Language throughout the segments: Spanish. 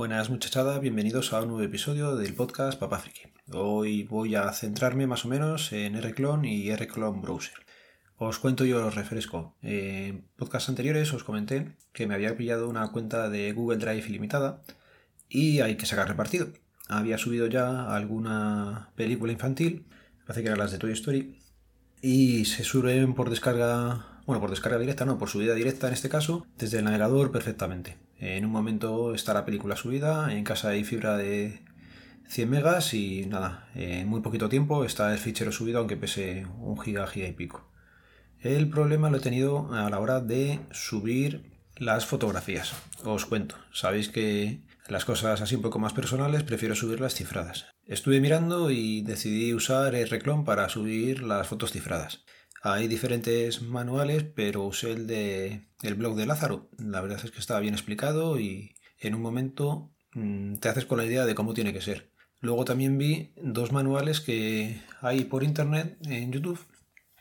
Buenas muchachada, bienvenidos a un nuevo episodio del podcast Papá Friki. Hoy voy a centrarme más o menos en Rclone y Rclone Browser. Os cuento y os refresco. En podcasts anteriores os comenté que me había pillado una cuenta de Google Drive ilimitada y hay que sacar repartido. Había subido ya alguna película infantil, parece que eran las de Toy Story, y se suben por descarga, bueno, por descarga directa, no, por subida directa en este caso, desde el navegador perfectamente. En un momento está la película subida, en casa hay fibra de 100 megas y nada, en muy poquito tiempo está el fichero subido aunque pese un giga, y pico. El problema lo he tenido a la hora de subir las fotografías. Os cuento, sabéis que las cosas así un poco más personales prefiero subirlas cifradas. Estuve mirando y decidí usar el Reclon para subir las fotos cifradas. Hay diferentes manuales, pero usé el de el blog de Lázaro. La verdad es que estaba bien explicado y en un momento mm, te haces con la idea de cómo tiene que ser. Luego también vi dos manuales que hay por internet en YouTube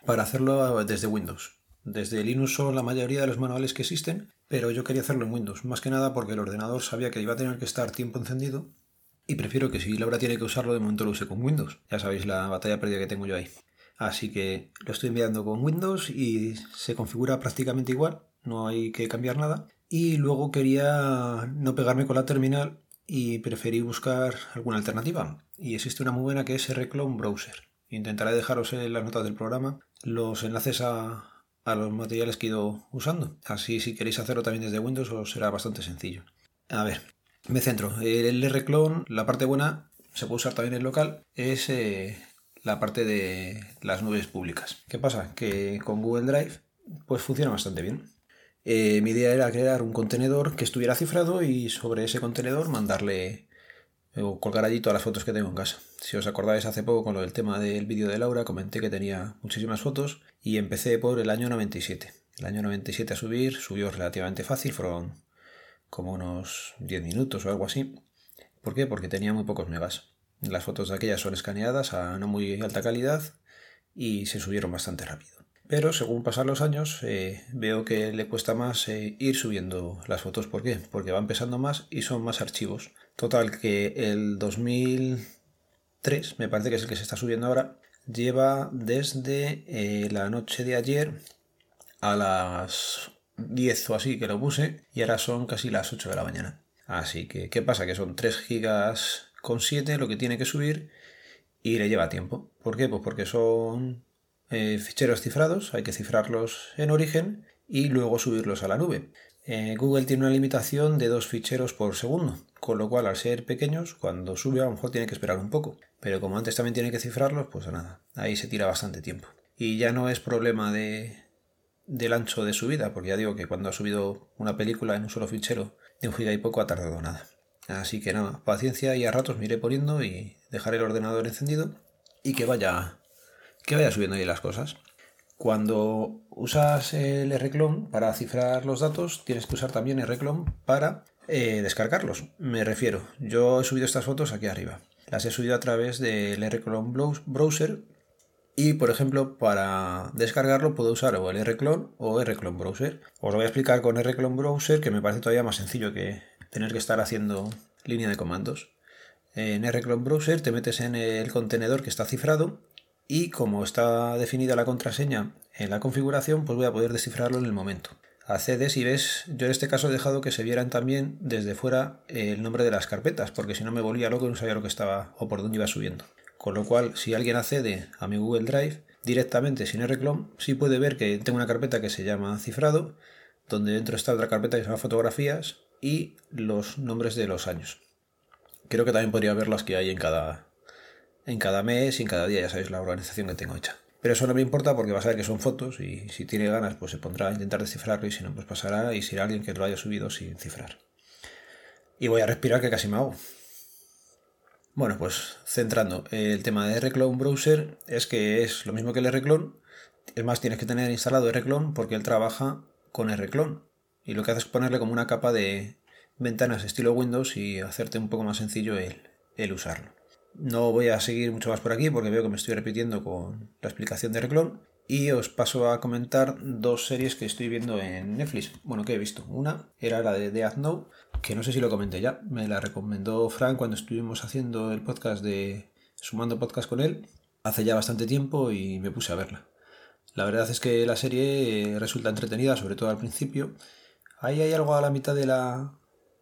para hacerlo desde Windows. Desde Linux son la mayoría de los manuales que existen, pero yo quería hacerlo en Windows, más que nada porque el ordenador sabía que iba a tener que estar tiempo encendido y prefiero que si Laura tiene que usarlo de momento lo use con Windows. Ya sabéis la batalla perdida que tengo yo ahí. Así que lo estoy enviando con Windows y se configura prácticamente igual, no hay que cambiar nada. Y luego quería no pegarme con la terminal y preferí buscar alguna alternativa. Y existe una muy buena que es Rclone Browser. Intentaré dejaros en las notas del programa los enlaces a, los materiales que he ido usando. Así si queréis hacerlo también desde Windows os será bastante sencillo. A ver, me centro. El Rclone, la parte buena, se puede usar también en local, es eh, la parte de las nubes públicas. ¿Qué pasa? Que con Google Drive pues funciona bastante bien. Eh, mi idea era crear un contenedor que estuviera cifrado y sobre ese contenedor mandarle o colgar allí todas las fotos que tengo en casa. Si os acordáis hace poco con lo del tema del vídeo de Laura comenté que tenía muchísimas fotos y empecé por el año 97. El año 97 a subir subió relativamente fácil, fueron como unos 10 minutos o algo así. ¿Por qué? Porque tenía muy pocos megas. Las fotos de aquellas son escaneadas a no muy alta calidad y se subieron bastante rápido. Pero según pasan los años eh, veo que le cuesta más eh, ir subiendo las fotos. ¿Por qué? Porque van pesando más y son más archivos. Total que el 2003, me parece que es el que se está subiendo ahora, lleva desde eh, la noche de ayer a las 10 o así que lo puse y ahora son casi las 8 de la mañana. Así que, ¿qué pasa? Que son 3 gigas con 7 lo que tiene que subir y le lleva tiempo. ¿Por qué? Pues porque son eh, ficheros cifrados, hay que cifrarlos en origen y luego subirlos a la nube. Eh, Google tiene una limitación de dos ficheros por segundo, con lo cual al ser pequeños, cuando sube a lo mejor tiene que esperar un poco. Pero como antes también tiene que cifrarlos, pues nada, ahí se tira bastante tiempo. Y ya no es problema de, del ancho de subida, porque ya digo que cuando ha subido una película en un solo fichero de un giga y poco ha tardado nada. Así que nada, paciencia y a ratos me iré poniendo y dejaré el ordenador encendido y que vaya, que vaya subiendo ahí las cosas. Cuando usas el Rclone para cifrar los datos, tienes que usar también Rclone para eh, descargarlos. Me refiero, yo he subido estas fotos aquí arriba. Las he subido a través del Rclone Browser y, por ejemplo, para descargarlo puedo usar o el Rclone o Rclone Browser. Os lo voy a explicar con Rclone Browser, que me parece todavía más sencillo que tener que estar haciendo línea de comandos. En Rclone Browser te metes en el contenedor que está cifrado y como está definida la contraseña en la configuración, pues voy a poder descifrarlo en el momento. Accedes y ves, yo en este caso he dejado que se vieran también desde fuera el nombre de las carpetas, porque si no me volvía loco y no sabía lo que estaba o por dónde iba subiendo. Con lo cual, si alguien accede a mi Google Drive directamente sin Rclone, sí puede ver que tengo una carpeta que se llama cifrado, donde dentro está otra carpeta que se llama fotografías y los nombres de los años. Creo que también podría ver las que hay en cada, en cada mes y en cada día, ya sabéis la organización que tengo hecha. Pero eso no me importa porque va a saber que son fotos y si tiene ganas pues se pondrá a intentar descifrarlo y si no pues pasará y será alguien que lo haya subido sin cifrar. Y voy a respirar que casi me hago. Bueno, pues centrando, el tema de Rclone Browser es que es lo mismo que el Rclone, es más tienes que tener instalado Rclone porque él trabaja con Rclone y lo que hace es ponerle como una capa de ventanas estilo Windows y hacerte un poco más sencillo el, el usarlo. No voy a seguir mucho más por aquí porque veo que me estoy repitiendo con la explicación de Reclon. Y os paso a comentar dos series que estoy viendo en Netflix. Bueno, que he visto. Una era la de Death Note, que no sé si lo comenté ya. Me la recomendó Frank cuando estuvimos haciendo el podcast de Sumando Podcast con él hace ya bastante tiempo y me puse a verla. La verdad es que la serie resulta entretenida, sobre todo al principio. Ahí hay algo a la mitad de la,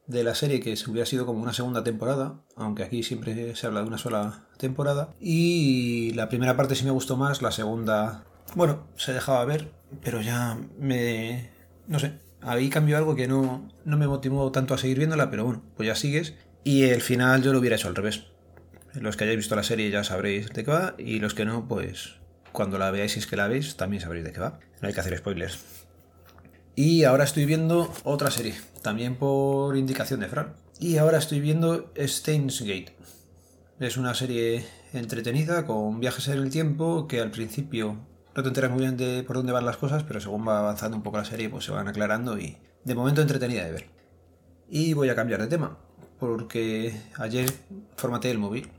de la serie que hubiera sido como una segunda temporada, aunque aquí siempre se habla de una sola temporada. Y la primera parte sí me gustó más, la segunda, bueno, se dejaba ver, pero ya me... no sé, ahí cambió algo que no, no me motivó tanto a seguir viéndola, pero bueno, pues ya sigues. Y el final yo lo hubiera hecho al revés. Los que hayáis visto la serie ya sabréis de qué va, y los que no, pues cuando la veáis, si es que la veis, también sabréis de qué va. No hay que hacer spoilers. Y ahora estoy viendo otra serie, también por indicación de Fran. Y ahora estoy viendo Steins Gate. Es una serie entretenida con viajes en el tiempo que al principio no te enteras muy bien de por dónde van las cosas, pero según va avanzando un poco la serie pues se van aclarando y de momento entretenida de ver. Y voy a cambiar de tema, porque ayer formateé el móvil.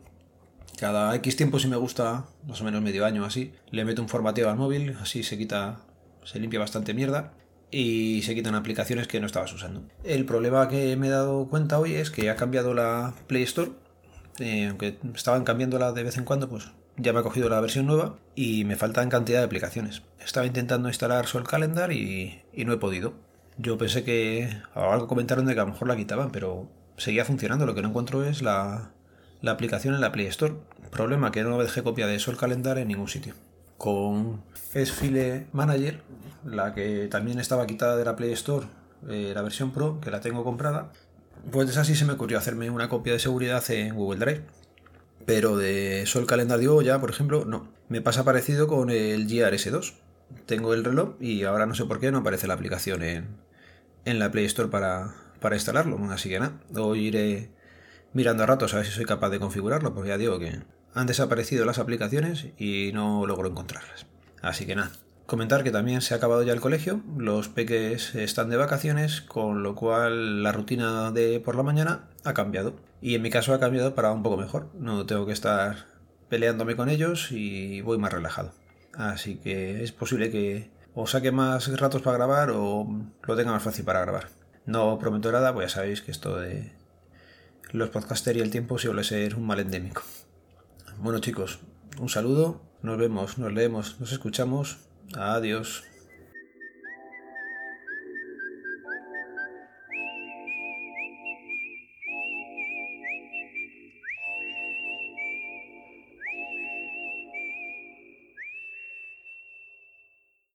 Cada X tiempo si me gusta, más o menos medio año así, le meto un formateo al móvil, así se quita, se limpia bastante mierda y se quitan aplicaciones que no estabas usando. El problema que me he dado cuenta hoy es que ha cambiado la Play Store, eh, aunque estaban cambiándola de vez en cuando, pues ya me ha cogido la versión nueva y me faltan cantidad de aplicaciones. Estaba intentando instalar Sol Calendar y, no he podido. Yo pensé que algo comentaron de que a lo mejor la quitaban, pero seguía funcionando. Lo que no encuentro es la, la aplicación en la Play Store. Problema que no dejé copia de Sol Calendar en ningún sitio. Con File Manager la que también estaba quitada de la Play Store, eh, la versión Pro, que la tengo comprada, pues así se me ocurrió hacerme una copia de seguridad en Google Drive. Pero de Sol Calendario ya, por ejemplo, no. Me pasa parecido con el GRS2. Tengo el reloj y ahora no sé por qué no aparece la aplicación en, en la Play Store para, para instalarlo. Así que nada, hoy iré mirando a ratos a ver si soy capaz de configurarlo, porque ya digo que han desaparecido las aplicaciones y no logro encontrarlas. Así que nada, Comentar que también se ha acabado ya el colegio, los peques están de vacaciones, con lo cual la rutina de por la mañana ha cambiado. Y en mi caso ha cambiado para un poco mejor. No tengo que estar peleándome con ellos y voy más relajado. Así que es posible que o saque más ratos para grabar o lo tenga más fácil para grabar. No prometo nada, pues ya sabéis que esto de los podcasters y el tiempo suele ser un mal endémico. Bueno chicos, un saludo, nos vemos, nos leemos, nos escuchamos Adiós.